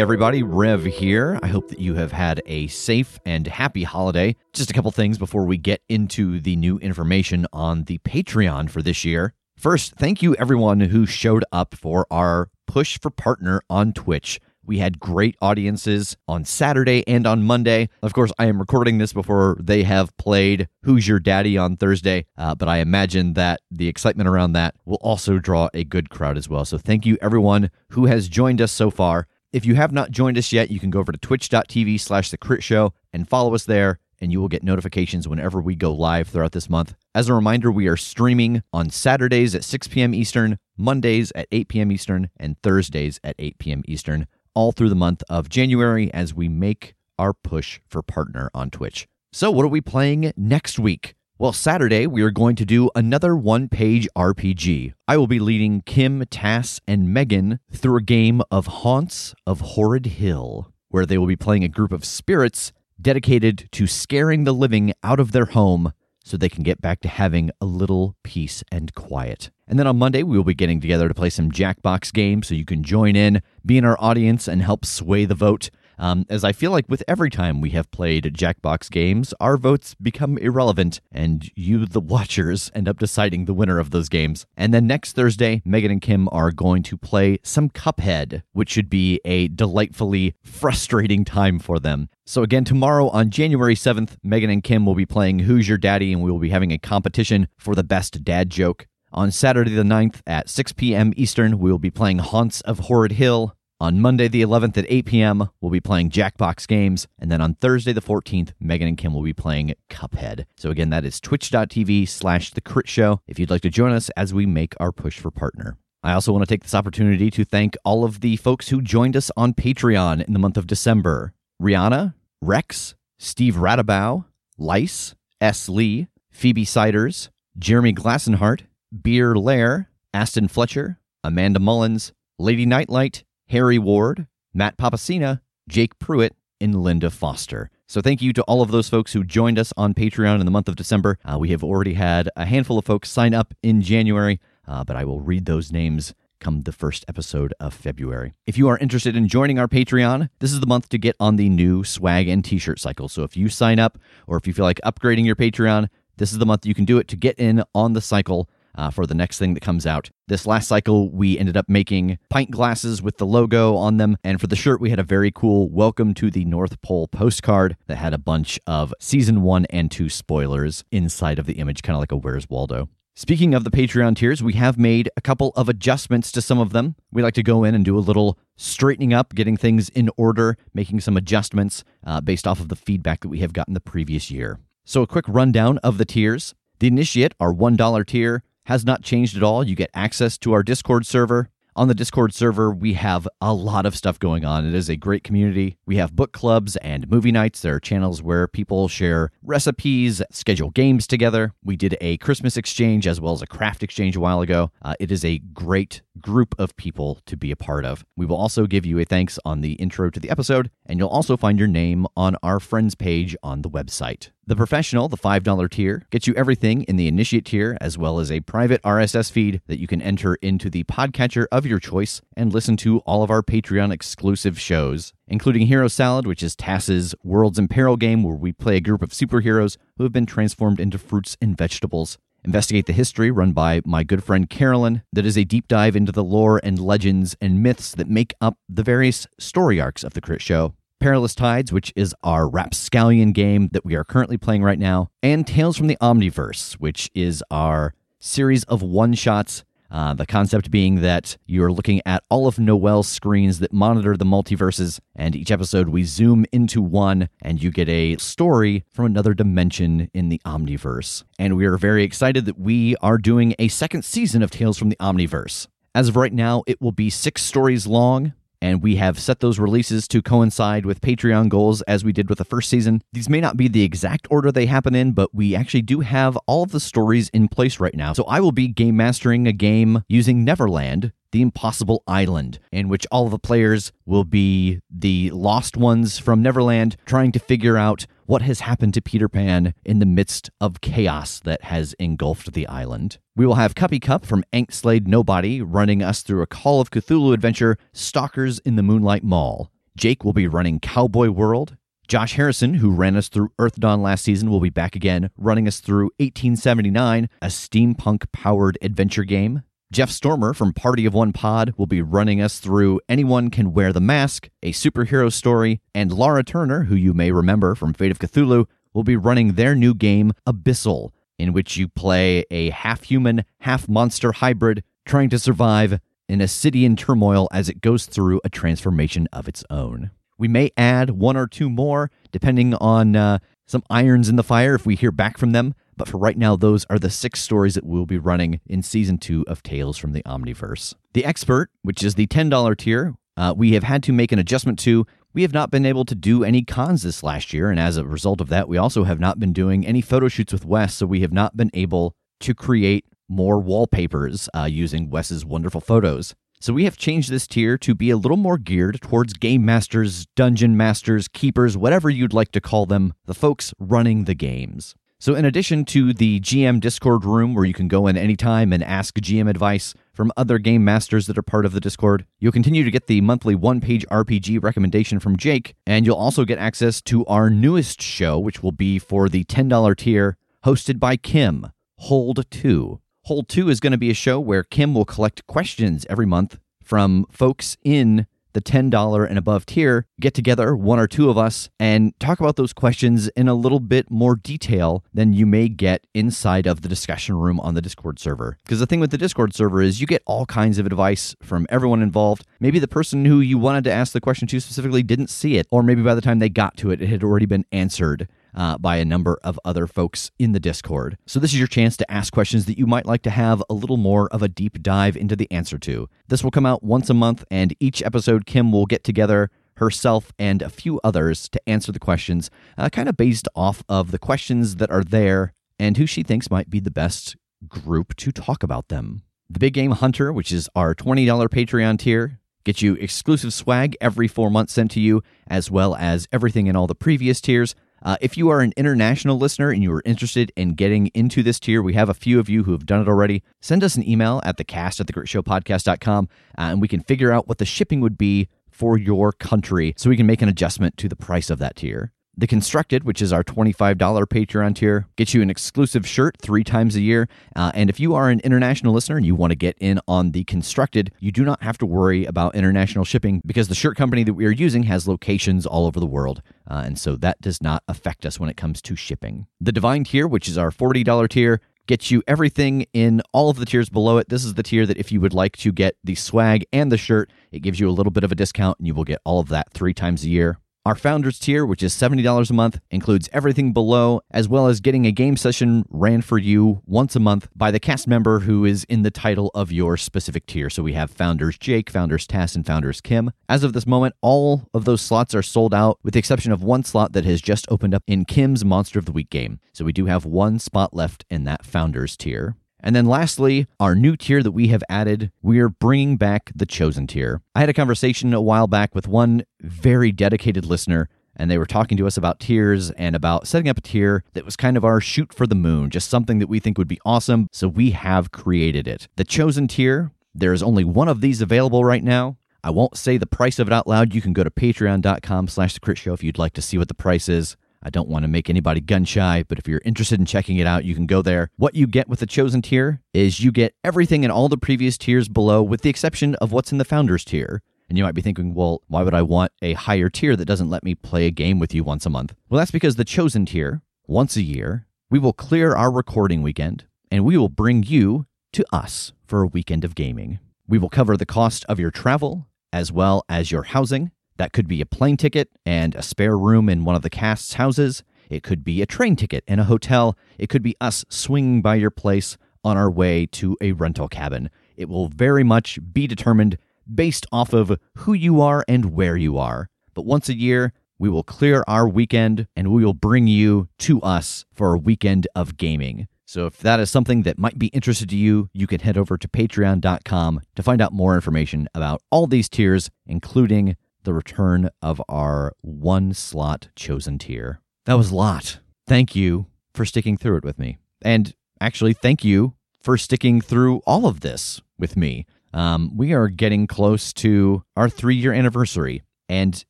Everybody, Rev here. I hope that you have had a safe and happy holiday. Just a couple things before we get into the new information on the Patreon for this year. First, thank you everyone who showed up for our push for partner on Twitch. We had great audiences on Saturday and on Monday. Of course, I am recording this before they have played Who's Your Daddy on Thursday, uh, but I imagine that the excitement around that will also draw a good crowd as well. So thank you everyone who has joined us so far. If you have not joined us yet, you can go over to twitch.tv slash the crit show and follow us there, and you will get notifications whenever we go live throughout this month. As a reminder, we are streaming on Saturdays at 6 p.m. Eastern, Mondays at 8 p.m. Eastern, and Thursdays at 8 p.m. Eastern, all through the month of January as we make our push for partner on Twitch. So, what are we playing next week? Well, Saturday, we are going to do another one page RPG. I will be leading Kim, Tass, and Megan through a game of Haunts of Horrid Hill, where they will be playing a group of spirits dedicated to scaring the living out of their home so they can get back to having a little peace and quiet. And then on Monday, we will be getting together to play some Jackbox games so you can join in, be in our audience, and help sway the vote. Um, as I feel like with every time we have played Jackbox games, our votes become irrelevant, and you, the watchers, end up deciding the winner of those games. And then next Thursday, Megan and Kim are going to play some Cuphead, which should be a delightfully frustrating time for them. So, again, tomorrow on January 7th, Megan and Kim will be playing Who's Your Daddy, and we will be having a competition for the best dad joke. On Saturday the 9th at 6 p.m. Eastern, we will be playing Haunts of Horrid Hill. On Monday, the 11th at 8 p.m., we'll be playing Jackbox games. And then on Thursday, the 14th, Megan and Kim will be playing Cuphead. So again, that is twitch.tv slash The Crit Show if you'd like to join us as we make our push for partner. I also want to take this opportunity to thank all of the folks who joined us on Patreon in the month of December. Rihanna, Rex, Steve Radabow, Lice, S. Lee, Phoebe Siders, Jeremy Glassenhart, Beer Lair, Aston Fletcher, Amanda Mullins, Lady Nightlight, Harry Ward, Matt Papacina, Jake Pruitt, and Linda Foster. So thank you to all of those folks who joined us on Patreon in the month of December. Uh, we have already had a handful of folks sign up in January, uh, but I will read those names come the first episode of February. If you are interested in joining our Patreon, this is the month to get on the new swag and t-shirt cycle. So if you sign up or if you feel like upgrading your Patreon, this is the month you can do it to get in on the cycle uh, for the next thing that comes out. This last cycle, we ended up making pint glasses with the logo on them. And for the shirt, we had a very cool Welcome to the North Pole postcard that had a bunch of season one and two spoilers inside of the image, kind of like a Where's Waldo. Speaking of the Patreon tiers, we have made a couple of adjustments to some of them. We like to go in and do a little straightening up, getting things in order, making some adjustments uh, based off of the feedback that we have gotten the previous year. So, a quick rundown of the tiers. The Initiate, our $1 tier, has not changed at all. You get access to our Discord server. On the Discord server, we have a lot of stuff going on. It is a great community. We have book clubs and movie nights. There are channels where people share recipes, schedule games together. We did a Christmas exchange as well as a craft exchange a while ago. Uh, it is a great group of people to be a part of. We will also give you a thanks on the intro to the episode, and you'll also find your name on our friends page on the website. The professional, the $5 tier, gets you everything in the initiate tier, as well as a private RSS feed that you can enter into the podcatcher of your choice and listen to all of our Patreon exclusive shows, including Hero Salad, which is Tass's Worlds in Peril game where we play a group of superheroes who have been transformed into fruits and vegetables. Investigate the History, run by my good friend Carolyn, that is a deep dive into the lore and legends and myths that make up the various story arcs of the Crit Show Perilous Tides, which is our Rapscallion game that we are currently playing right now, and Tales from the Omniverse, which is our series of one shots uh, the concept being that you're looking at all of Noel's screens that monitor the multiverses, and each episode we zoom into one and you get a story from another dimension in the Omniverse. And we are very excited that we are doing a second season of Tales from the Omniverse. As of right now, it will be six stories long, and we have set those releases to coincide with Patreon goals as we did with the first season. These may not be the exact order they happen in, but we actually do have all of the stories in place right now. So I will be game mastering a game using Neverland, the Impossible Island, in which all of the players will be the lost ones from Neverland trying to figure out what has happened to Peter Pan in the midst of chaos that has engulfed the island. We will have Cuppy Cup from Slayed Nobody running us through a Call of Cthulhu adventure, Stalkers in the Moonlight Mall. Jake will be running Cowboy World. Josh Harrison, who ran us through Earthdawn last season, will be back again, running us through 1879, a steampunk powered adventure game. Jeff Stormer from Party of One Pod will be running us through Anyone Can Wear the Mask, a superhero story, and Laura Turner, who you may remember from Fate of Cthulhu, will be running their new game, Abyssal, in which you play a half human, half monster hybrid trying to survive in a city in turmoil as it goes through a transformation of its own. We may add one or two more, depending on uh, some irons in the fire if we hear back from them. But for right now, those are the six stories that we'll be running in season two of Tales from the Omniverse. The Expert, which is the $10 tier, uh, we have had to make an adjustment to. We have not been able to do any cons this last year, and as a result of that, we also have not been doing any photo shoots with Wes, so we have not been able to create more wallpapers uh, using Wes's wonderful photos. So we have changed this tier to be a little more geared towards game masters, dungeon masters, keepers, whatever you'd like to call them, the folks running the games. So, in addition to the GM Discord room where you can go in anytime and ask GM advice from other game masters that are part of the Discord, you'll continue to get the monthly one page RPG recommendation from Jake, and you'll also get access to our newest show, which will be for the $10 tier, hosted by Kim, Hold 2. Hold 2 is going to be a show where Kim will collect questions every month from folks in the $10 and above tier, get together, one or two of us, and talk about those questions in a little bit more detail than you may get inside of the discussion room on the Discord server. Because the thing with the Discord server is you get all kinds of advice from everyone involved. Maybe the person who you wanted to ask the question to specifically didn't see it, or maybe by the time they got to it, it had already been answered uh, by a number of other folks in the Discord. So, this is your chance to ask questions that you might like to have a little more of a deep dive into the answer to. This will come out once a month, and each episode, Kim will get together herself and a few others to answer the questions, uh, kind of based off of the questions that are there and who she thinks might be the best group to talk about them. The Big Game Hunter, which is our $20 Patreon tier, gets you exclusive swag every four months sent to you, as well as everything in all the previous tiers. Uh, if you are an international listener and you are interested in getting into this tier, we have a few of you who have done it already. Send us an email at the cast at thecritshowpodcast.com uh, and we can figure out what the shipping would be for your country so we can make an adjustment to the price of that tier. The Constructed, which is our $25 Patreon tier, gets you an exclusive shirt three times a year. Uh, and if you are an international listener and you want to get in on the Constructed, you do not have to worry about international shipping because the shirt company that we are using has locations all over the world. Uh, and so that does not affect us when it comes to shipping. The Divine tier, which is our $40 tier, gets you everything in all of the tiers below it. This is the tier that if you would like to get the swag and the shirt, it gives you a little bit of a discount and you will get all of that three times a year. Our founders tier, which is $70 a month, includes everything below, as well as getting a game session ran for you once a month by the cast member who is in the title of your specific tier. So we have founders Jake, founders Tass, and founders Kim. As of this moment, all of those slots are sold out, with the exception of one slot that has just opened up in Kim's Monster of the Week game. So we do have one spot left in that founders tier. And then lastly, our new tier that we have added, we are bringing back the chosen tier. I had a conversation a while back with one very dedicated listener and they were talking to us about tiers and about setting up a tier that was kind of our shoot for the moon, just something that we think would be awesome. So we have created it. The chosen tier, there is only one of these available right now. I won't say the price of it out loud. You can go to patreon.com slash the crit show if you'd like to see what the price is. I don't want to make anybody gun shy, but if you're interested in checking it out, you can go there. What you get with the chosen tier is you get everything in all the previous tiers below, with the exception of what's in the founders tier. And you might be thinking, well, why would I want a higher tier that doesn't let me play a game with you once a month? Well, that's because the chosen tier, once a year, we will clear our recording weekend and we will bring you to us for a weekend of gaming. We will cover the cost of your travel as well as your housing. That could be a plane ticket and a spare room in one of the cast's houses. It could be a train ticket in a hotel. It could be us swinging by your place on our way to a rental cabin. It will very much be determined based off of who you are and where you are. But once a year, we will clear our weekend and we will bring you to us for a weekend of gaming. So if that is something that might be interested to you, you can head over to patreon.com to find out more information about all these tiers, including the return of our one slot chosen tier. That was a lot. Thank you for sticking through it with me. And actually, thank you for sticking through all of this with me. Um, we are getting close to our three year anniversary, and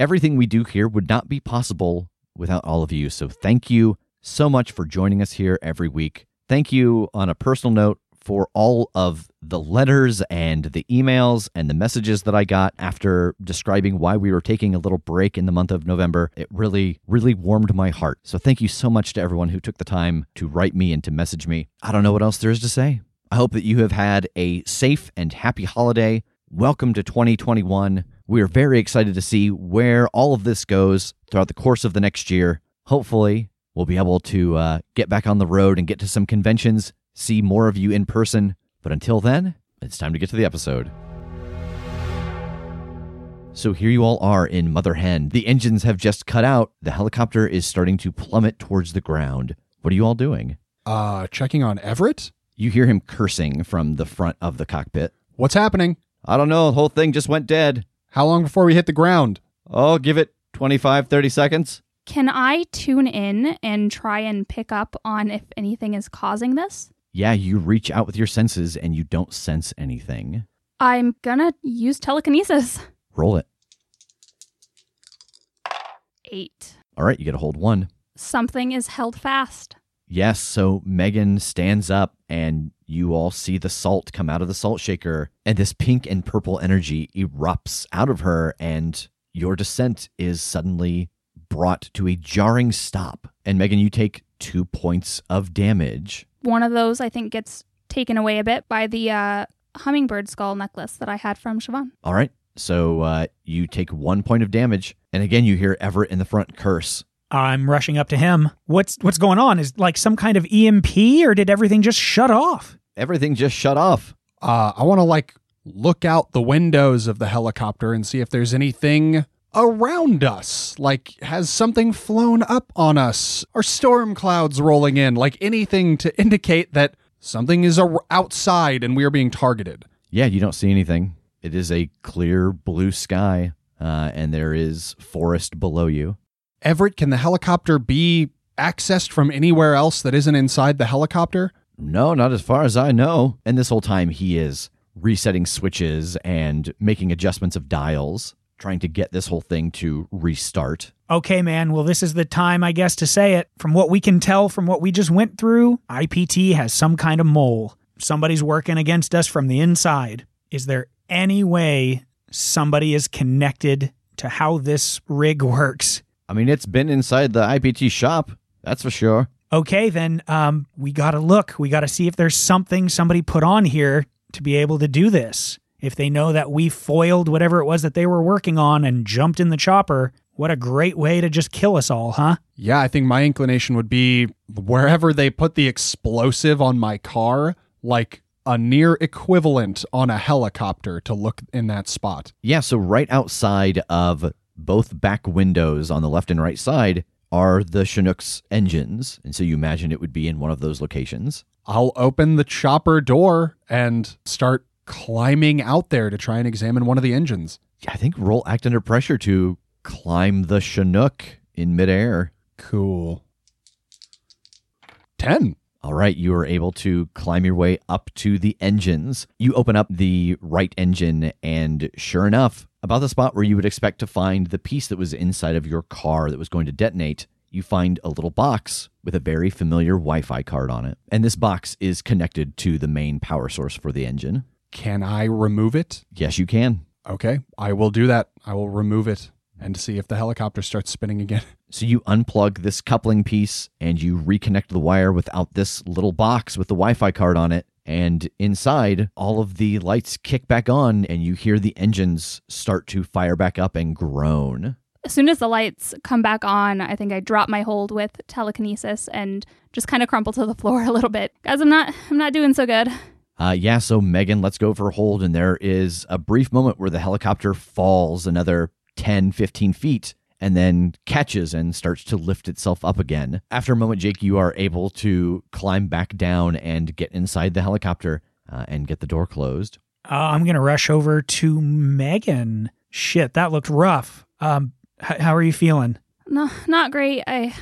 everything we do here would not be possible without all of you. So, thank you so much for joining us here every week. Thank you on a personal note for all of the letters and the emails and the messages that I got after describing why we were taking a little break in the month of November. It really, really warmed my heart. So thank you so much to everyone who took the time to write me and to message me. I don't know what else there is to say. I hope that you have had a safe and happy holiday. Welcome to 2021. We are very excited to see where all of this goes throughout the course of the next year. Hopefully, we'll be able to uh, get back on the road and get to some conventions, see more of you in person. But until then, it's time to get to the episode. So here you all are in Mother Hen. The engines have just cut out. The helicopter is starting to plummet towards the ground. What are you all doing? Uh, checking on Everett? You hear him cursing from the front of the cockpit. What's happening? I don't know. The whole thing just went dead. How long before we hit the ground? Oh, give it 25, 30 seconds. Can I tune in and try and pick up on if anything is causing this? Yeah, you reach out with your senses and you don't sense anything. I'm gonna use telekinesis. Roll it. Eight. All right, you get a hold one. Something is held fast. Yes, so Megan stands up and you all see the salt come out of the salt shaker, and this pink and purple energy erupts out of her, and your descent is suddenly brought to a jarring stop. And Megan, you take two points of damage. One of those, I think, gets taken away a bit by the uh, hummingbird skull necklace that I had from Siobhan. All right, so uh, you take one point of damage, and again, you hear Everett in the front curse. I'm rushing up to him. What's what's going on? Is like some kind of EMP or did everything just shut off? Everything just shut off. Uh, I want to like look out the windows of the helicopter and see if there's anything around us. Like, has something flown up on us? Are storm clouds rolling in? Like anything to indicate that something is ar- outside and we are being targeted. Yeah, you don't see anything. It is a clear blue sky, uh, and there is forest below you. Everett, can the helicopter be accessed from anywhere else that isn't inside the helicopter? No, not as far as I know. And this whole time, he is resetting switches and making adjustments of dials, trying to get this whole thing to restart. Okay, man. Well, this is the time, I guess, to say it. From what we can tell from what we just went through, IPT has some kind of mole. Somebody's working against us from the inside. Is there any way somebody is connected to how this rig works? I mean, it's been inside the IPT shop, that's for sure. Okay, then um, we got to look. We got to see if there's something somebody put on here to be able to do this. If they know that we foiled whatever it was that they were working on and jumped in the chopper, what a great way to just kill us all, huh? Yeah, I think my inclination would be wherever they put the explosive on my car, like a near equivalent on a helicopter to look in that spot. Yeah, so right outside of both back windows on the left and right side are the Chinook's engines. And so you imagine it would be in one of those locations. I'll open the chopper door and start climbing out there to try and examine one of the engines. I think roll act under pressure to climb the Chinook in midair. Cool. 10. All right, you are able to climb your way up to the engines. You open up the right engine, and sure enough, about the spot where you would expect to find the piece that was inside of your car that was going to detonate, you find a little box with a very familiar Wi Fi card on it. And this box is connected to the main power source for the engine. Can I remove it? Yes, you can. Okay, I will do that. I will remove it and see if the helicopter starts spinning again. So you unplug this coupling piece and you reconnect the wire without this little box with the Wi Fi card on it. And inside, all of the lights kick back on, and you hear the engines start to fire back up and groan. As soon as the lights come back on, I think I drop my hold with telekinesis and just kind of crumple to the floor a little bit. Guys, I'm not I'm not doing so good. Uh, yeah, so Megan, let's go for a hold. And there is a brief moment where the helicopter falls another 10, 15 feet and then catches and starts to lift itself up again. After a moment, Jake, you are able to climb back down and get inside the helicopter uh, and get the door closed. Uh, I'm going to rush over to Megan. Shit, that looked rough. Um, h- how are you feeling? No, not great. I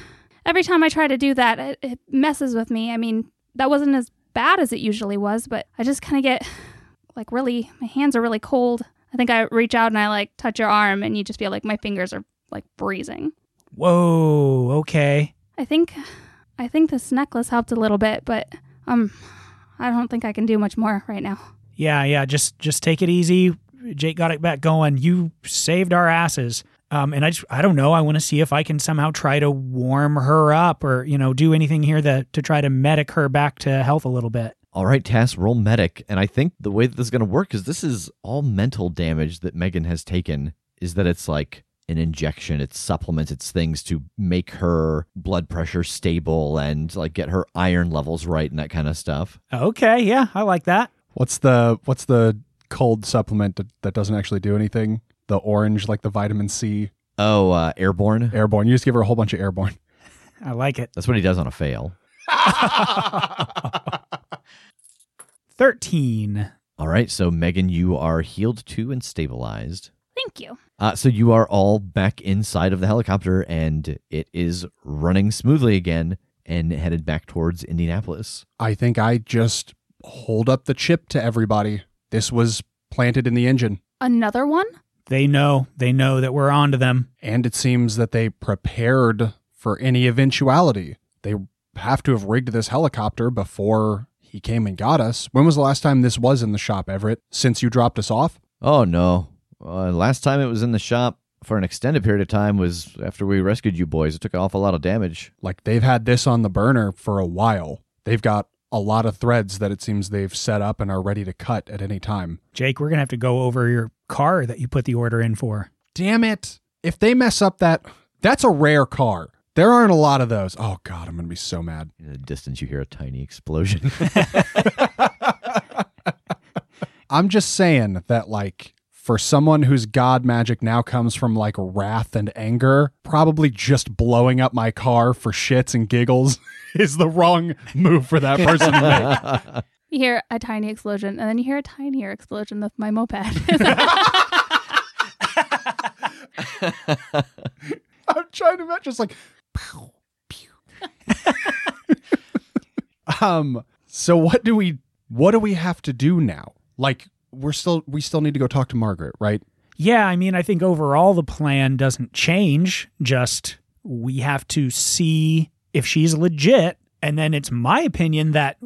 every time I try to do that, it, it messes with me. I mean, that wasn't as bad as it usually was, but I just kind of get like really my hands are really cold. I think I reach out and I like touch your arm and you just feel like my fingers are like freezing. Whoa, okay. I think I think this necklace helped a little bit, but um I don't think I can do much more right now. Yeah, yeah, just just take it easy. Jake got it back going. You saved our asses. Um, and I just, I don't know. I want to see if I can somehow try to warm her up or, you know, do anything here that to try to medic her back to health a little bit. All right, Tass, roll medic. And I think the way that this is going to work is this is all mental damage that Megan has taken, is that it's like an injection, it's supplements, it's things to make her blood pressure stable and like get her iron levels right and that kind of stuff. Okay, yeah, I like that. What's the what's the cold supplement that, that doesn't actually do anything? The orange, like the vitamin C, Oh, uh, airborne? airborne. You just give her a whole bunch of airborne. I like it. That's what he does on a fail. 13. All right, so Megan, you are healed too and stabilized. Thank you. Uh, so you are all back inside of the helicopter and it is running smoothly again and headed back towards Indianapolis. I think I just hold up the chip to everybody. This was planted in the engine. Another one? They know. They know that we're on to them. And it seems that they prepared for any eventuality. They have to have rigged this helicopter before he came and got us. When was the last time this was in the shop, Everett? Since you dropped us off? Oh no. Uh, last time it was in the shop for an extended period of time was after we rescued you boys. It took an awful lot of damage. Like they've had this on the burner for a while. They've got a lot of threads that it seems they've set up and are ready to cut at any time. Jake, we're going to have to go over your car that you put the order in for. Damn it. If they mess up that, that's a rare car. There aren't a lot of those. Oh, God, I'm going to be so mad. In the distance, you hear a tiny explosion. I'm just saying that, like, for someone whose god magic now comes from like wrath and anger, probably just blowing up my car for shits and giggles is the wrong move for that person to make. You hear a tiny explosion, and then you hear a tinier explosion with my moped. I'm trying to match. just like pew, pew. um so what do we what do we have to do now? Like we're still we still need to go talk to Margaret, right? Yeah, I mean, I think overall the plan doesn't change. Just we have to see if she's legit. And then it's my opinion that,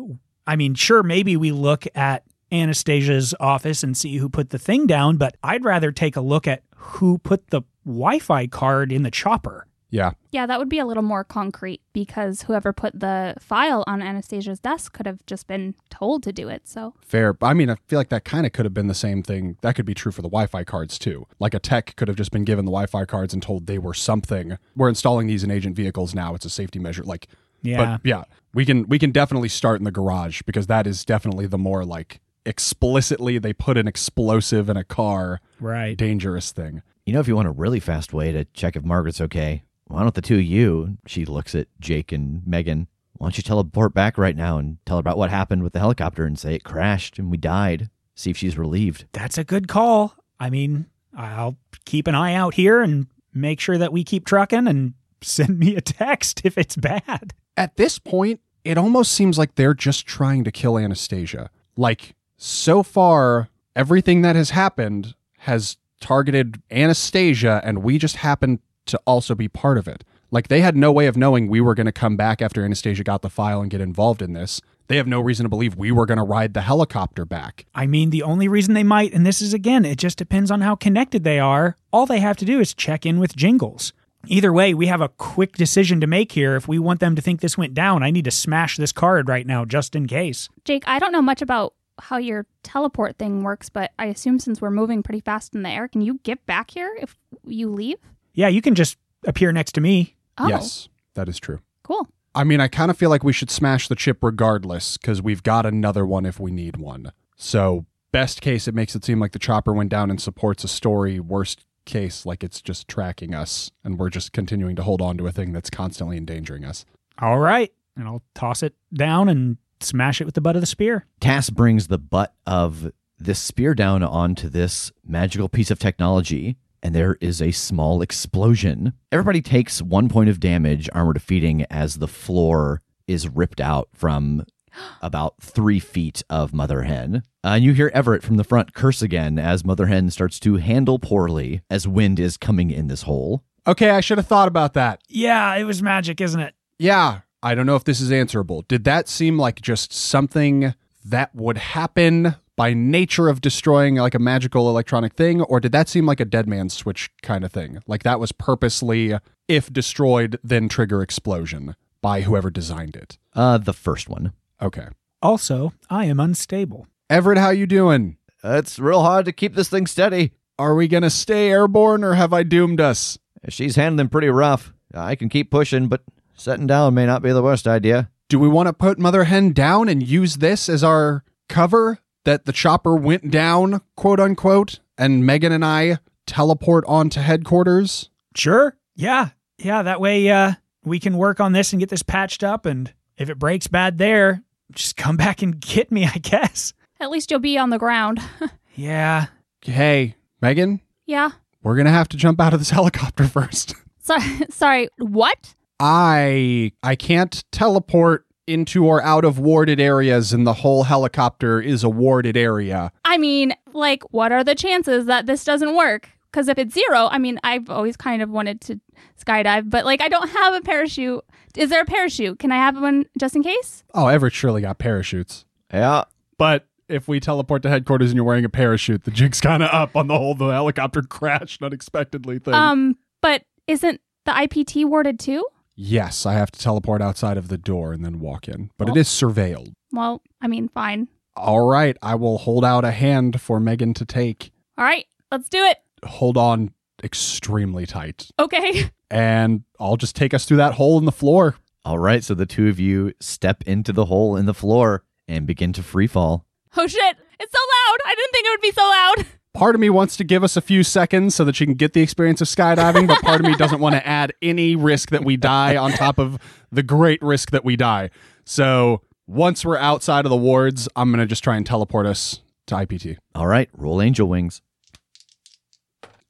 I mean, sure, maybe we look at Anastasia's office and see who put the thing down, but I'd rather take a look at who put the Wi Fi card in the chopper. Yeah. yeah, that would be a little more concrete because whoever put the file on Anastasia's desk could have just been told to do it. So Fair. I mean, I feel like that kind of could have been the same thing. That could be true for the Wi Fi cards too. Like a tech could have just been given the Wi Fi cards and told they were something. We're installing these in agent vehicles now. It's a safety measure. Like, Yeah. but yeah, we can we can definitely start in the garage because that is definitely the more like explicitly they put an explosive in a car right. dangerous thing. you know, if you want a really fast way to check if Margaret's okay, why don't the two of you, she looks at Jake and Megan, why don't you teleport back right now and tell her about what happened with the helicopter and say it crashed and we died? See if she's relieved. That's a good call. I mean, I'll keep an eye out here and make sure that we keep trucking and send me a text if it's bad. At this point, it almost seems like they're just trying to kill Anastasia. Like, so far, everything that has happened has targeted Anastasia, and we just happen to also be part of it. Like, they had no way of knowing we were going to come back after Anastasia got the file and get involved in this. They have no reason to believe we were going to ride the helicopter back. I mean, the only reason they might, and this is again, it just depends on how connected they are. All they have to do is check in with Jingles. Either way, we have a quick decision to make here. If we want them to think this went down, I need to smash this card right now just in case. Jake, I don't know much about how your teleport thing works, but I assume since we're moving pretty fast in the air, can you get back here if you leave? Yeah, you can just appear next to me. Oh, Yes, that is true. cool. I mean, I kind of feel like we should smash the chip regardless because we've got another one if we need one. So, best case, it makes it seem like the chopper went down and supports a story. Worst case, like it's just tracking us and we're just continuing to hold on to a thing that's constantly endangering us. All right. And I'll toss it down and smash it with the butt of the spear. Tass brings the butt of this spear down onto this magical piece of technology, and there is a small explosion. Everybody takes one point of damage, armor defeating, as the floor is ripped out from about three feet of Mother Hen. Uh, and you hear Everett from the front curse again as Mother Hen starts to handle poorly as wind is coming in this hole. Okay, I should have thought about that. Yeah, it was magic, isn't it? Yeah, I don't know if this is answerable. Did that seem like just something that would happen by nature of destroying like a magical electronic thing, or did that seem like a dead man's switch kind of thing? Like that was purposely, if destroyed, then trigger explosion by whoever designed it. Uh, the first one. Okay. Also, I am unstable. Everett, how you doing? It's real hard to keep this thing steady. Are we gonna stay airborne or have I doomed us? She's handling pretty rough. I can keep pushing, but setting down may not be the worst idea. Do we want to put Mother Hen down and use this as our cover? That the chopper went down, quote unquote, and Megan and I teleport on to headquarters? Sure. Yeah. Yeah, that way uh we can work on this and get this patched up and if it breaks bad there, just come back and get me, I guess. At least you'll be on the ground. Yeah. Hey, Megan, yeah. we're gonna have to jump out of this helicopter first. Sorry. Sorry. What? I I can't teleport into or out of warded areas and the whole helicopter is a warded area. I mean, like, what are the chances that this doesn't work? Because if it's zero, I mean, I've always kind of wanted to skydive, but like, I don't have a parachute. Is there a parachute? Can I have one just in case? Oh, Everett surely got parachutes. Yeah. But if we teleport to headquarters and you're wearing a parachute, the jig's kind of up on the whole the helicopter crashed unexpectedly thing. Um, but isn't the IPT warded too? Yes, I have to teleport outside of the door and then walk in, but it Well- is surveilled. Well, I mean, fine. All right, I will hold out a hand for Megan to take. All right, let's do it. Hold on extremely tight, Okay. and I'll just take us through that hole in the floor. All right, so the two of you step into the hole in the floor and begin to free fall. Oh shit! It's so loud. I didn't think it would be so loud. Part of me wants to give us a few seconds so that she can get the experience of skydiving, but part of me doesn't want to add any risk that we die on top of the great risk that we die. So once we're outside of the wards, I'm going to just try and teleport us to IPT. All right, roll angel wings.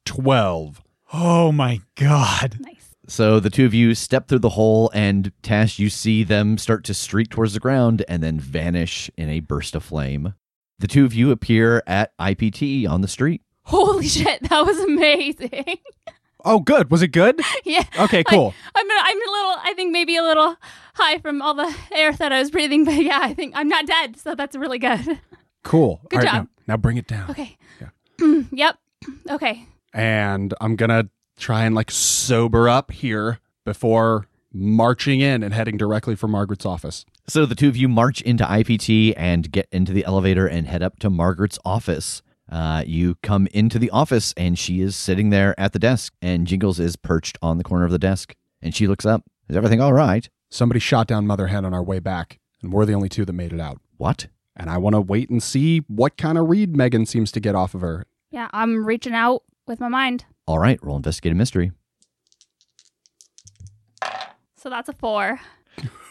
12. Oh my god. Nice. So the two of you step through the hole, and Tass, you see them start to streak towards the ground and then vanish in a burst of flame. The two of you appear at IPT on the street. Holy shit! That was amazing. Oh, good. Was it good? yeah. Okay, cool. I'm a, I'm a little. I think maybe a little high from all the air that I was breathing, but yeah, I think I'm not dead, so that's really good. Cool. Good All right, job. Now, now bring it down. Okay. Yeah. yep. Okay. And I'm going to try and like sober up here before marching in and heading directly for Margaret's office. So the two of you march into IPT and get into the elevator and head up to Margaret's office. Uh, you come into the office and she is sitting there at the desk, and Jingles is perched on the corner of the desk. And she looks up. Is everything all right? Somebody shot down Mother Hen on our way back, and we're the only two that made it out. What? And I want to wait and see what kind of read Megan seems to get off of her. Yeah, I'm reaching out with my mind. All right, roll investigate a mystery. So that's a four.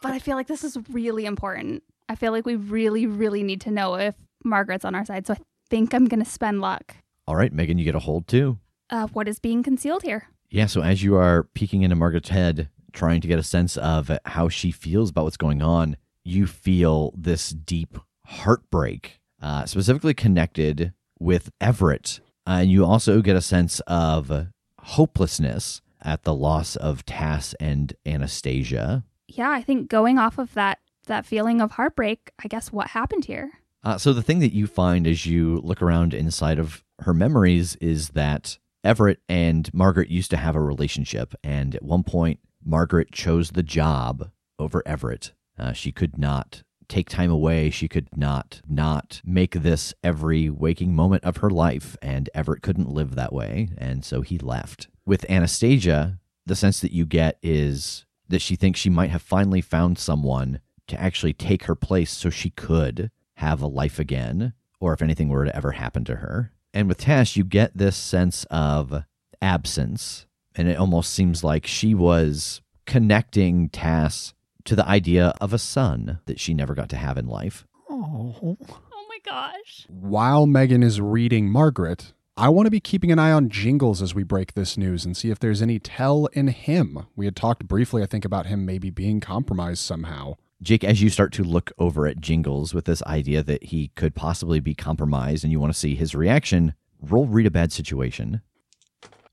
but I feel like this is really important. I feel like we really, really need to know if Margaret's on our side. So I think I'm going to spend luck. All right, Megan, you get a hold too. Uh, what is being concealed here? Yeah, so as you are peeking into Margaret's head, trying to get a sense of how she feels about what's going on, you feel this deep heartbreak, uh, specifically connected with Everett. Uh, and you also get a sense of hopelessness at the loss of Tass and Anastasia. Yeah, I think going off of that that feeling of heartbreak, I guess what happened here? Uh, so the thing that you find as you look around inside of her memories is that Everett and Margaret used to have a relationship, and at one point, Margaret chose the job over Everett. Uh, she could not take time away. She could not not make this every waking moment of her life, and Everett couldn't live that way, and so he left. With Anastasia, the sense that you get is that she thinks she might have finally found someone to actually take her place so she could have a life again, or if anything were to ever happen to her. And with Tass, you get this sense of absence, and it almost seems like she was connecting Tass to the idea of a son that she never got to have in life. Oh. Oh my gosh. While Megan is reading Margaret, I want to be keeping an eye on Jingles as we break this news and see if there's any tell in him. We had talked briefly, I think, about him maybe being compromised somehow. Jake, as you start to look over at Jingles with this idea that he could possibly be compromised and you want to see his reaction, roll read a bad situation.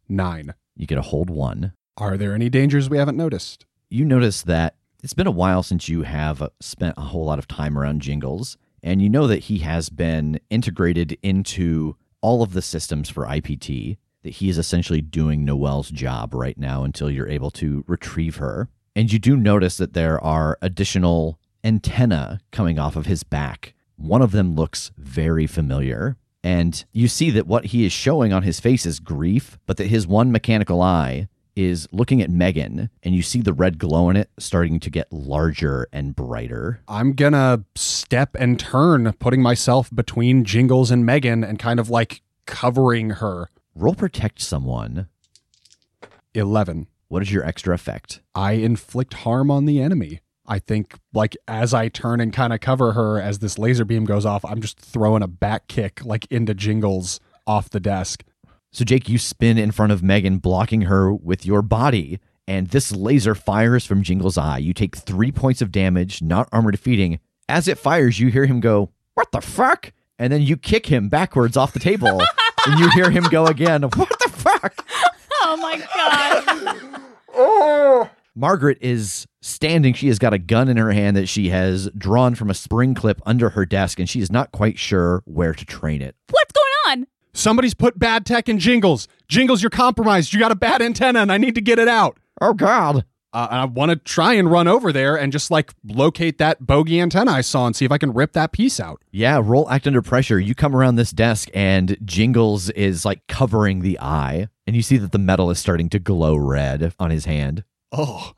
Nine. You get a hold one. Are there any dangers we haven't noticed? You notice that it's been a while since you have uh, spent a whole lot of time around Jingles, and you know that he has been integrated into all of the systems for IPT, that he is essentially doing Noelle's job right now until you're able to retrieve her. And you do notice that there are additional antenna coming off of his back. One of them looks very familiar. And you see that what he is showing on his face is grief, but that his one mechanical eye is looking at Megan, and you see the red glow in it starting to get larger and brighter. I'm gonna step and turn, putting myself between Jingles and Megan and kind of like covering her. Roll protect someone. 11. What is your extra effect? I inflict harm on the enemy. I think, like, as I turn and kind of cover her as this laser beam goes off, I'm just throwing a back kick, like, into Jingles off the desk. So, Jake, you spin in front of Megan, blocking her with your body, and this laser fires from Jingle's eye. You take three points of damage, not armor defeating. As it fires, you hear him go, What the fuck? And then you kick him backwards off the table, and you hear him go again, What the fuck? Oh my god. Oh. Margaret is standing. She has got a gun in her hand that she has drawn from a spring clip under her desk, and she is not quite sure where to train it. What's going on? Somebody's put bad tech in Jingles. Jingles, you're compromised. You got a bad antenna, and I need to get it out. Oh, God. Uh, and I want to try and run over there and just like locate that bogey antenna I saw and see if I can rip that piece out. Yeah, roll act under pressure. You come around this desk, and Jingles is like covering the eye, and you see that the metal is starting to glow red on his hand. Oh,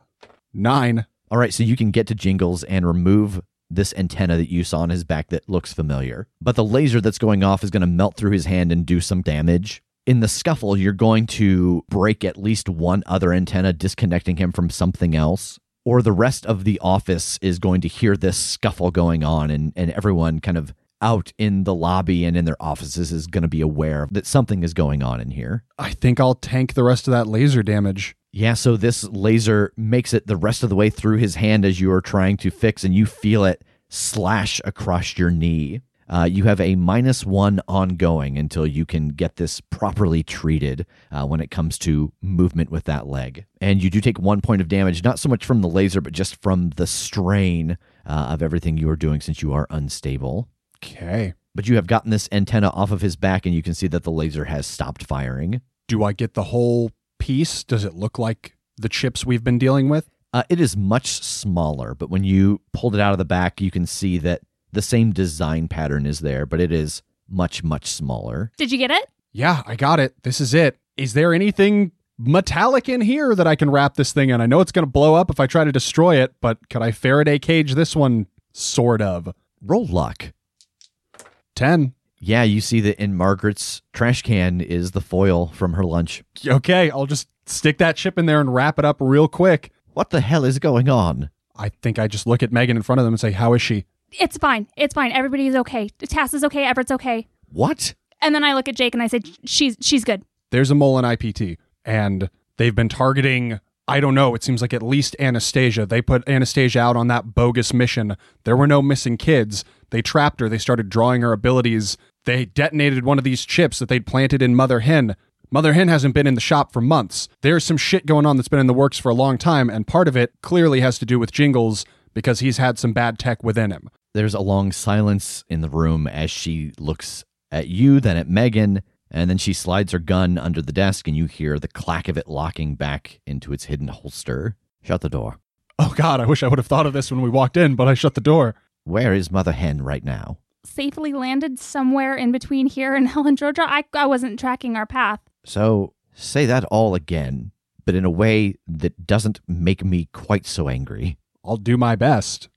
nine. All right, so you can get to Jingles and remove this antenna that you saw on his back that looks familiar. But the laser that's going off is going to melt through his hand and do some damage. In the scuffle, you're going to break at least one other antenna, disconnecting him from something else. Or the rest of the office is going to hear this scuffle going on, and, and everyone kind of out in the lobby and in their offices is going to be aware that something is going on in here. I think I'll tank the rest of that laser damage. Yeah, so this laser makes it the rest of the way through his hand as you are trying to fix, and you feel it slash across your knee. Uh, you have a minus one ongoing until you can get this properly treated uh, when it comes to movement with that leg. And you do take one point of damage, not so much from the laser, but just from the strain uh, of everything you are doing since you are unstable. Okay. But you have gotten this antenna off of his back, and you can see that the laser has stopped firing. Do I get the whole piece? Does it look like the chips we've been dealing with? Uh, it is much smaller, but when you pulled it out of the back, you can see that the same design pattern is there, but it is much, much smaller. Did you get it? Yeah, I got it. This is it. Is there anything metallic in here that I can wrap this thing in? I know it's going to blow up if I try to destroy it, but could I Faraday cage this one? Sort of. Roll luck. 10. Yeah, you see that in Margaret's trash can is the foil from her lunch. Okay, I'll just stick that chip in there and wrap it up real quick. What the hell is going on? I think I just look at Megan in front of them and say, How is she? It's fine. It's fine. Everybody's okay. Tass is okay. Everett's okay. What? And then I look at Jake and I say, "She's she's good." There's a mole in IPT, and they've been targeting. I don't know. It seems like at least Anastasia. They put Anastasia out on that bogus mission. There were no missing kids. They trapped her. They started drawing her abilities. They detonated one of these chips that they'd planted in Mother Hen. Mother Hen hasn't been in the shop for months. There's some shit going on that's been in the works for a long time, and part of it clearly has to do with Jingles because he's had some bad tech within him. There's a long silence in the room as she looks at you, then at Megan, and then she slides her gun under the desk, and you hear the clack of it locking back into its hidden holster. Shut the door. Oh God, I wish I would have thought of this when we walked in, but I shut the door. Where is Mother Hen right now? Safely landed somewhere in between here and Helen Georgia. I, I wasn't tracking our path. So say that all again, but in a way that doesn't make me quite so angry. I'll do my best.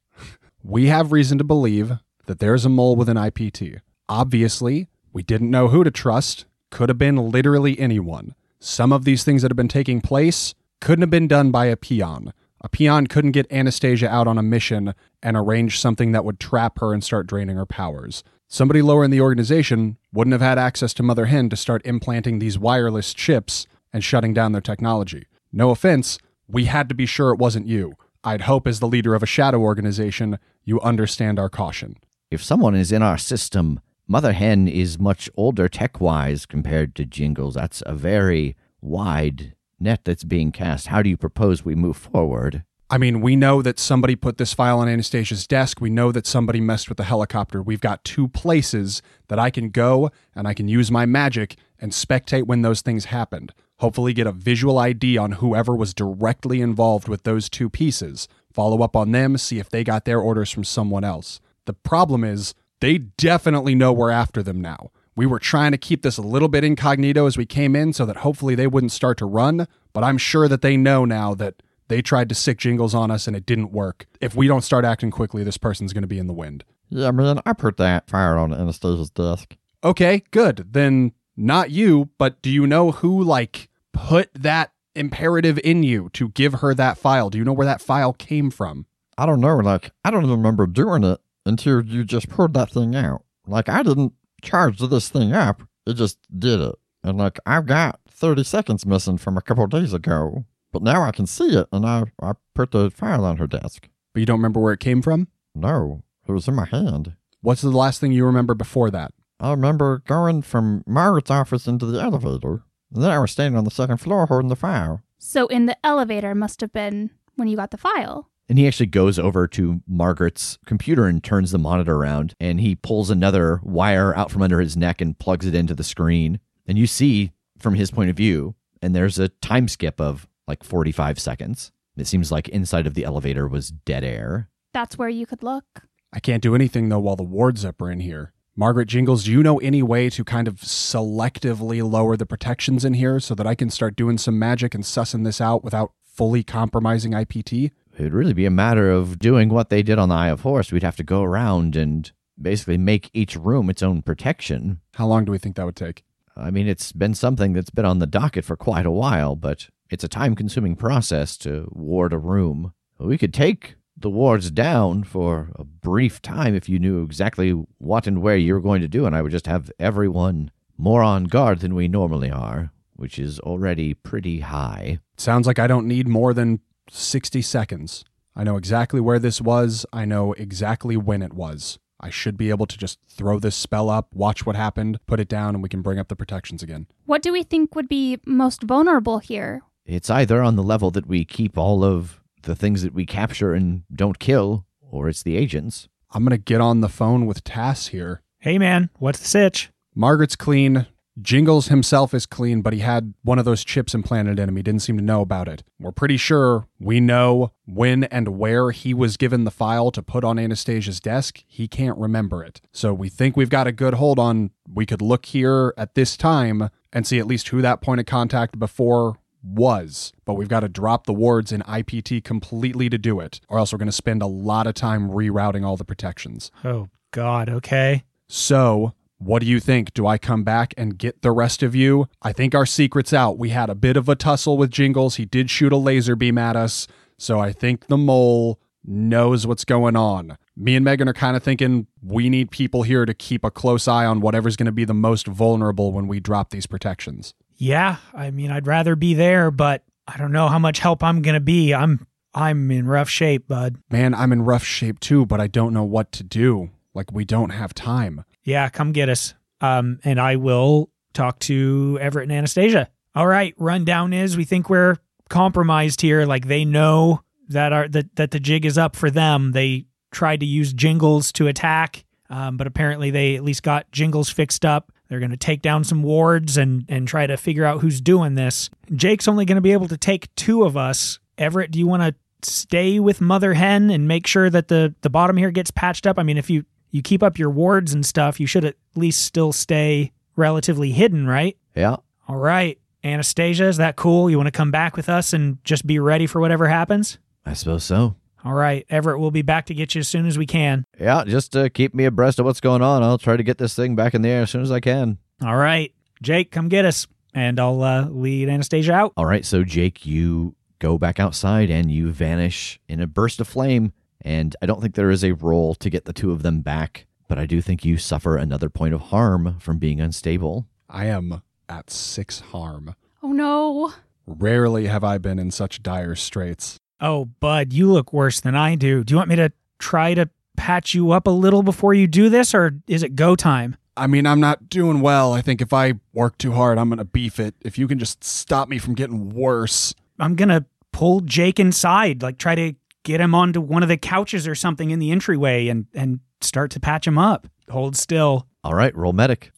We have reason to believe that there's a mole within IPT. Obviously, we didn't know who to trust. Could have been literally anyone. Some of these things that have been taking place couldn't have been done by a peon. A peon couldn't get Anastasia out on a mission and arrange something that would trap her and start draining her powers. Somebody lower in the organization wouldn't have had access to Mother Hen to start implanting these wireless chips and shutting down their technology. No offense, we had to be sure it wasn't you. I'd hope, as the leader of a shadow organization, you understand our caution. If someone is in our system, Mother Hen is much older tech wise compared to Jingles. That's a very wide net that's being cast. How do you propose we move forward? I mean, we know that somebody put this file on Anastasia's desk. We know that somebody messed with the helicopter. We've got two places that I can go and I can use my magic and spectate when those things happened. Hopefully, get a visual ID on whoever was directly involved with those two pieces. Follow up on them, see if they got their orders from someone else. The problem is, they definitely know we're after them now. We were trying to keep this a little bit incognito as we came in so that hopefully they wouldn't start to run, but I'm sure that they know now that they tried to sick jingles on us and it didn't work. If we don't start acting quickly, this person's going to be in the wind. Yeah, man, I put that fire on Anastasia's desk. Okay, good. Then not you, but do you know who, like, put that imperative in you to give her that file? Do you know where that file came from? I don't know, like, I don't even remember doing it until you just pulled that thing out. Like, I didn't charge this thing up, it just did it. And, like, I've got 30 seconds missing from a couple days ago, but now I can see it, and I, I put the file on her desk. But you don't remember where it came from? No, it was in my hand. What's the last thing you remember before that? I remember going from Margaret's office into the elevator, and then I was standing on the second floor holding the file. So in the elevator must have been when you got the file. And he actually goes over to Margaret's computer and turns the monitor around and he pulls another wire out from under his neck and plugs it into the screen. And you see from his point of view, and there's a time skip of like 45 seconds. It seems like inside of the elevator was dead air. That's where you could look. I can't do anything though while the wards up are in here. Margaret Jingles, do you know any way to kind of selectively lower the protections in here so that I can start doing some magic and sussing this out without fully compromising IPT? It would really be a matter of doing what they did on the Eye of Horus. We'd have to go around and basically make each room its own protection. How long do we think that would take? I mean, it's been something that's been on the docket for quite a while, but it's a time consuming process to ward a room. We could take the wards down for a brief time if you knew exactly what and where you were going to do, and I would just have everyone more on guard than we normally are, which is already pretty high. Sounds like I don't need more than 60 seconds. I know exactly where this was. I know exactly when it was. I should be able to just throw this spell up, watch what happened, put it down, and we can bring up the protections again. What do we think would be most vulnerable here? It's either on the level that we keep all of the things that we capture and don't kill, or it's the agents. I'm going to get on the phone with Tass here. Hey, man, what's the sitch? Margaret's clean. Jingles himself is clean, but he had one of those chips implanted in him. He didn't seem to know about it. We're pretty sure we know when and where he was given the file to put on Anastasia's desk. He can't remember it. So we think we've got a good hold on. We could look here at this time and see at least who that point of contact before was, but we've got to drop the wards in IPT completely to do it, or else we're going to spend a lot of time rerouting all the protections. Oh, God, okay. So, what do you think? Do I come back and get the rest of you? I think our secret's out. We had a bit of a tussle with Jingles. He did shoot a laser beam at us, so I think the mole knows what's going on. Me and Megan are kind of thinking we need people here to keep a close eye on whatever's going to be the most vulnerable when we drop these protections. Yeah, I mean, I'd rather be there, but I don't know how much help I'm going to be. I'm I'm in rough shape, bud. Man, I'm in rough shape too, but I don't know what to do. Like we don't have time. Yeah, come get us. Um, and I will talk to Everett and Anastasia. All right, rundown is we think we're compromised here. Like they know that are that that the jig is up for them. They tried to use Jingles to attack, um, but apparently they at least got Jingles fixed up. They're going to take down some wards and and try to figure out who's doing this. Jake's only going to be able to take two of us. Everett, do you want to stay with Mother Hen and make sure that the the bottom here gets patched up? I mean, if you you keep up your wards and stuff, you should at least still stay relatively hidden, right? Yeah. All right. Anastasia, is that cool? You want to come back with us and just be ready for whatever happens? I suppose so. All right, Everett, we'll be back to get you as soon as we can. Yeah, just uh, keep me abreast of what's going on. I'll try to get this thing back in the air as soon as I can. All right, Jake, come get us, and I'll uh, lead Anastasia out. All right, so Jake, you go back outside and you vanish in a burst of flame. And I don't think there is a role to get the two of them back, but I do think you suffer another point of harm from being unstable. I am at six harm. Oh no. Rarely have I been in such dire straits. Oh, Bud, you look worse than I do. Do you want me to try to patch you up a little before you do this, or is it go time? I mean, I'm not doing well. I think if I work too hard, I'm going to beef it. If you can just stop me from getting worse. I'm gonna pull Jake inside, like try to get him onto one of the couches or something in the entryway, and and start to patch him up. Hold still. All right, roll medic.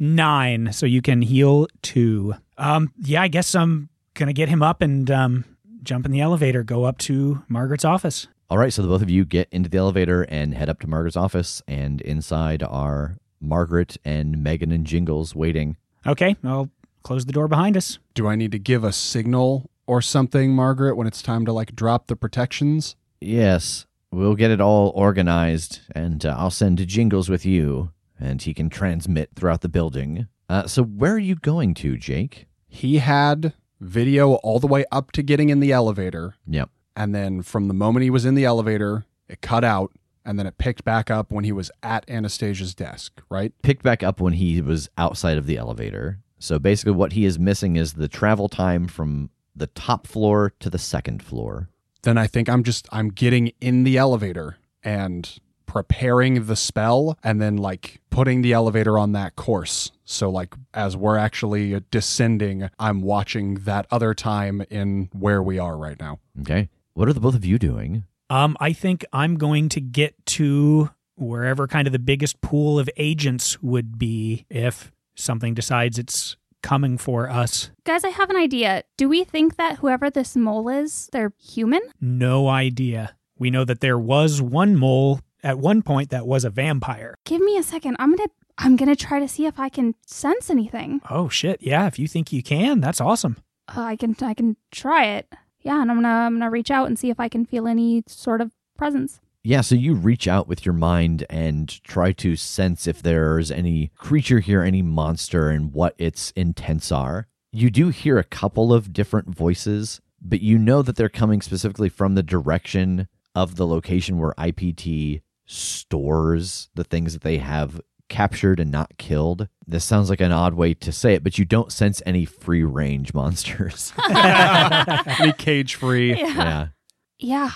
Nine, so you can heal two. Um, yeah, I guess I'm gonna get him up and um jump in the elevator, go up to Margaret's office. All right, so the both of you get into the elevator and head up to Margaret's office, and inside are Margaret and Megan and Jingles waiting. Okay, I'll close the door behind us. Do I need to give a signal or something, Margaret, when it's time to like drop the protections? Yes, we'll get it all organized, and uh, I'll send Jingles with you, and he can transmit throughout the building. Uh, so, where are you going to, Jake? He had video all the way up to getting in the elevator. Yep. And then from the moment he was in the elevator, it cut out. And then it picked back up when he was at Anastasia's desk, right? Picked back up when he was outside of the elevator. So, basically, what he is missing is the travel time from the top floor to the second floor. Then I think I'm just, I'm getting in the elevator and preparing the spell and then like putting the elevator on that course. So, like, as we're actually descending, I'm watching that other time in where we are right now. Okay. What are the both of you doing? Um, I think I'm going to get to wherever kind of the biggest pool of agents would be if something decides it's coming for us. Guys, I have an idea. Do we think that whoever this mole is, they're human? No idea. We know that there was one mole at one point that was a vampire. Give me a second. I'm going to I'm going to try to see if I can sense anything. Oh shit. Yeah, if you think you can, that's awesome. Uh, I can I can try it. Yeah, and I'm going to I'm going to reach out and see if I can feel any sort of presence. Yeah, so you reach out with your mind and try to sense if there's any creature here, any monster, and what its intents are. You do hear a couple of different voices, but you know that they're coming specifically from the direction of the location where IPT stores the things that they have captured and not killed. This sounds like an odd way to say it, but you don't sense any free range monsters. Any cage free. yeah. Yeah,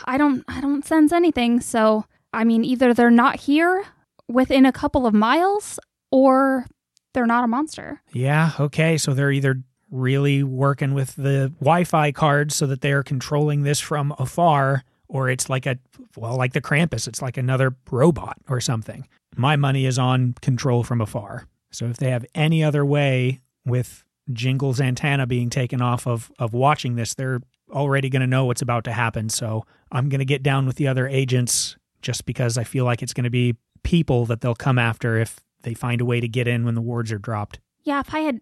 I don't I don't sense anything. So, I mean, either they're not here within a couple of miles or they're not a monster. Yeah, okay. So they're either really working with the Wi Fi cards so that they are controlling this from afar, or it's like a, well, like the Krampus, it's like another robot or something. My money is on control from afar. So if they have any other way with Jingle's antenna being taken off of, of watching this, they're already going to know what's about to happen. So I'm going to get down with the other agents just because I feel like it's going to be people that they'll come after if they find a way to get in when the wards are dropped. Yeah, if I had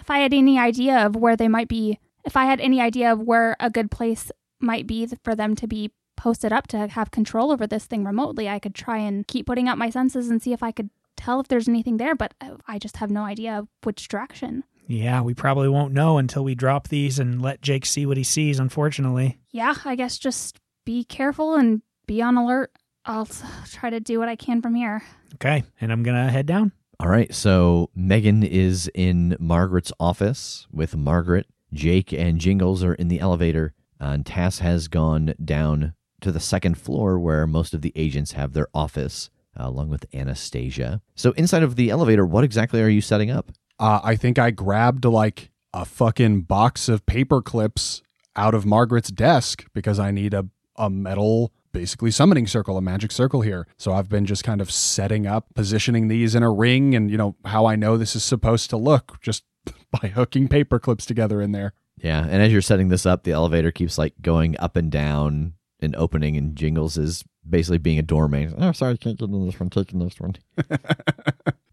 if I had any idea of where they might be, if I had any idea of where a good place might be for them to be posted up to have control over this thing remotely, I could try and keep putting out my senses and see if I could tell if there's anything there, but uh, I just have no idea which direction. Yeah, we probably won't know until we drop these and let Jake see what he sees, unfortunately. Yeah, I guess just be careful and be on alert. I'll try to do what I can from here. Okay, and I'm going to head down. All right, so Megan is in Margaret's office with Margaret. Jake and Jingles are in the elevator, and Tass has gone down to the second floor where most of the agents have their office, uh, along with Anastasia. So, inside of the elevator, what exactly are you setting up? Uh, I think I grabbed like a fucking box of paper clips out of Margaret's desk because I need a, a metal, basically summoning circle, a magic circle here. So I've been just kind of setting up, positioning these in a ring, and you know how I know this is supposed to look just by hooking paper clips together in there. Yeah, and as you're setting this up, the elevator keeps like going up and down and opening, and Jingles is basically being a doorman. Oh, sorry, I can't get in this one. Taking this one.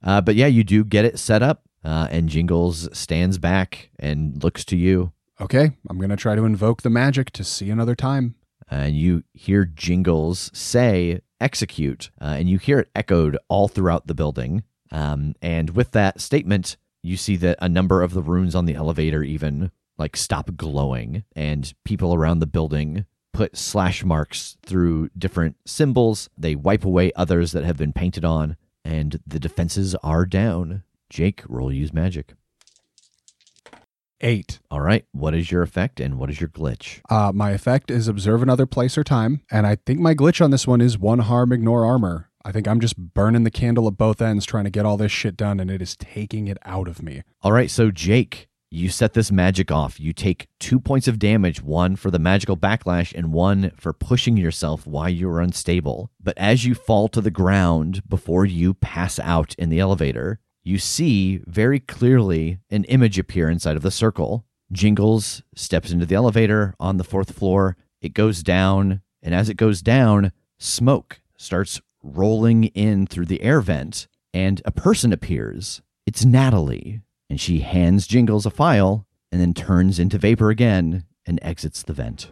Uh, but yeah, you do get it set up, uh, and Jingles stands back and looks to you, Okay, I'm going to try to invoke the magic to see another time. and you hear Jingles say "execute," uh, and you hear it echoed all throughout the building. Um, and with that statement, you see that a number of the runes on the elevator even like stop glowing, and people around the building put slash marks through different symbols. They wipe away others that have been painted on, and the defenses are down. Jake, roll use magic. Eight. All right, what is your effect and what is your glitch? Uh, my effect is observe another place or time, and I think my glitch on this one is one harm, ignore armor. I think I'm just burning the candle at both ends trying to get all this shit done, and it is taking it out of me. All right, so Jake, you set this magic off. You take two points of damage, one for the magical backlash and one for pushing yourself while you're unstable. But as you fall to the ground before you pass out in the elevator, you see very clearly an image appear inside of the circle. Jingles steps into the elevator on the fourth floor. It goes down, and as it goes down, smoke starts rolling in through the air vent, and a person appears. It's Natalie, and she hands Jingles a file and then turns into vapor again and exits the vent.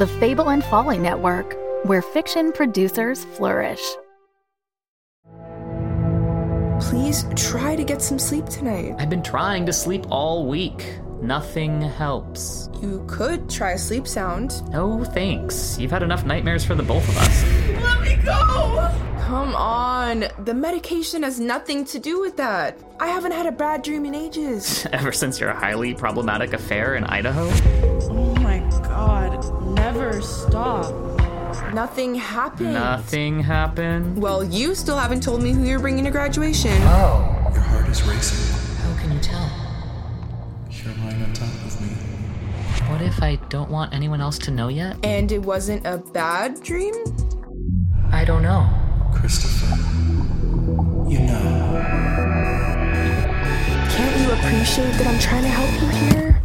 The Fable and Folly Network, where fiction producers flourish. Please try to get some sleep tonight. I've been trying to sleep all week. Nothing helps. You could try a sleep sound. No thanks. You've had enough nightmares for the both of us. Let me go! Come on. The medication has nothing to do with that. I haven't had a bad dream in ages. Ever since your highly problematic affair in Idaho? My god, never stop. Nothing happened. Nothing happened. Well, you still haven't told me who you're bringing to graduation. Oh, Your heart is racing. how can you tell? You're lying on top of me. What if I don't want anyone else to know yet? And it wasn't a bad dream? I don't know. Christopher. You know. Can't you appreciate that I'm trying to help you here?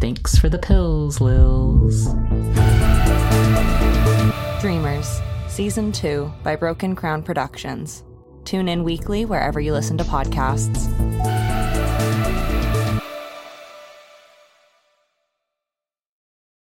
Thanks for the pills, Lils. Dreamers, Season 2 by Broken Crown Productions. Tune in weekly wherever you listen to podcasts.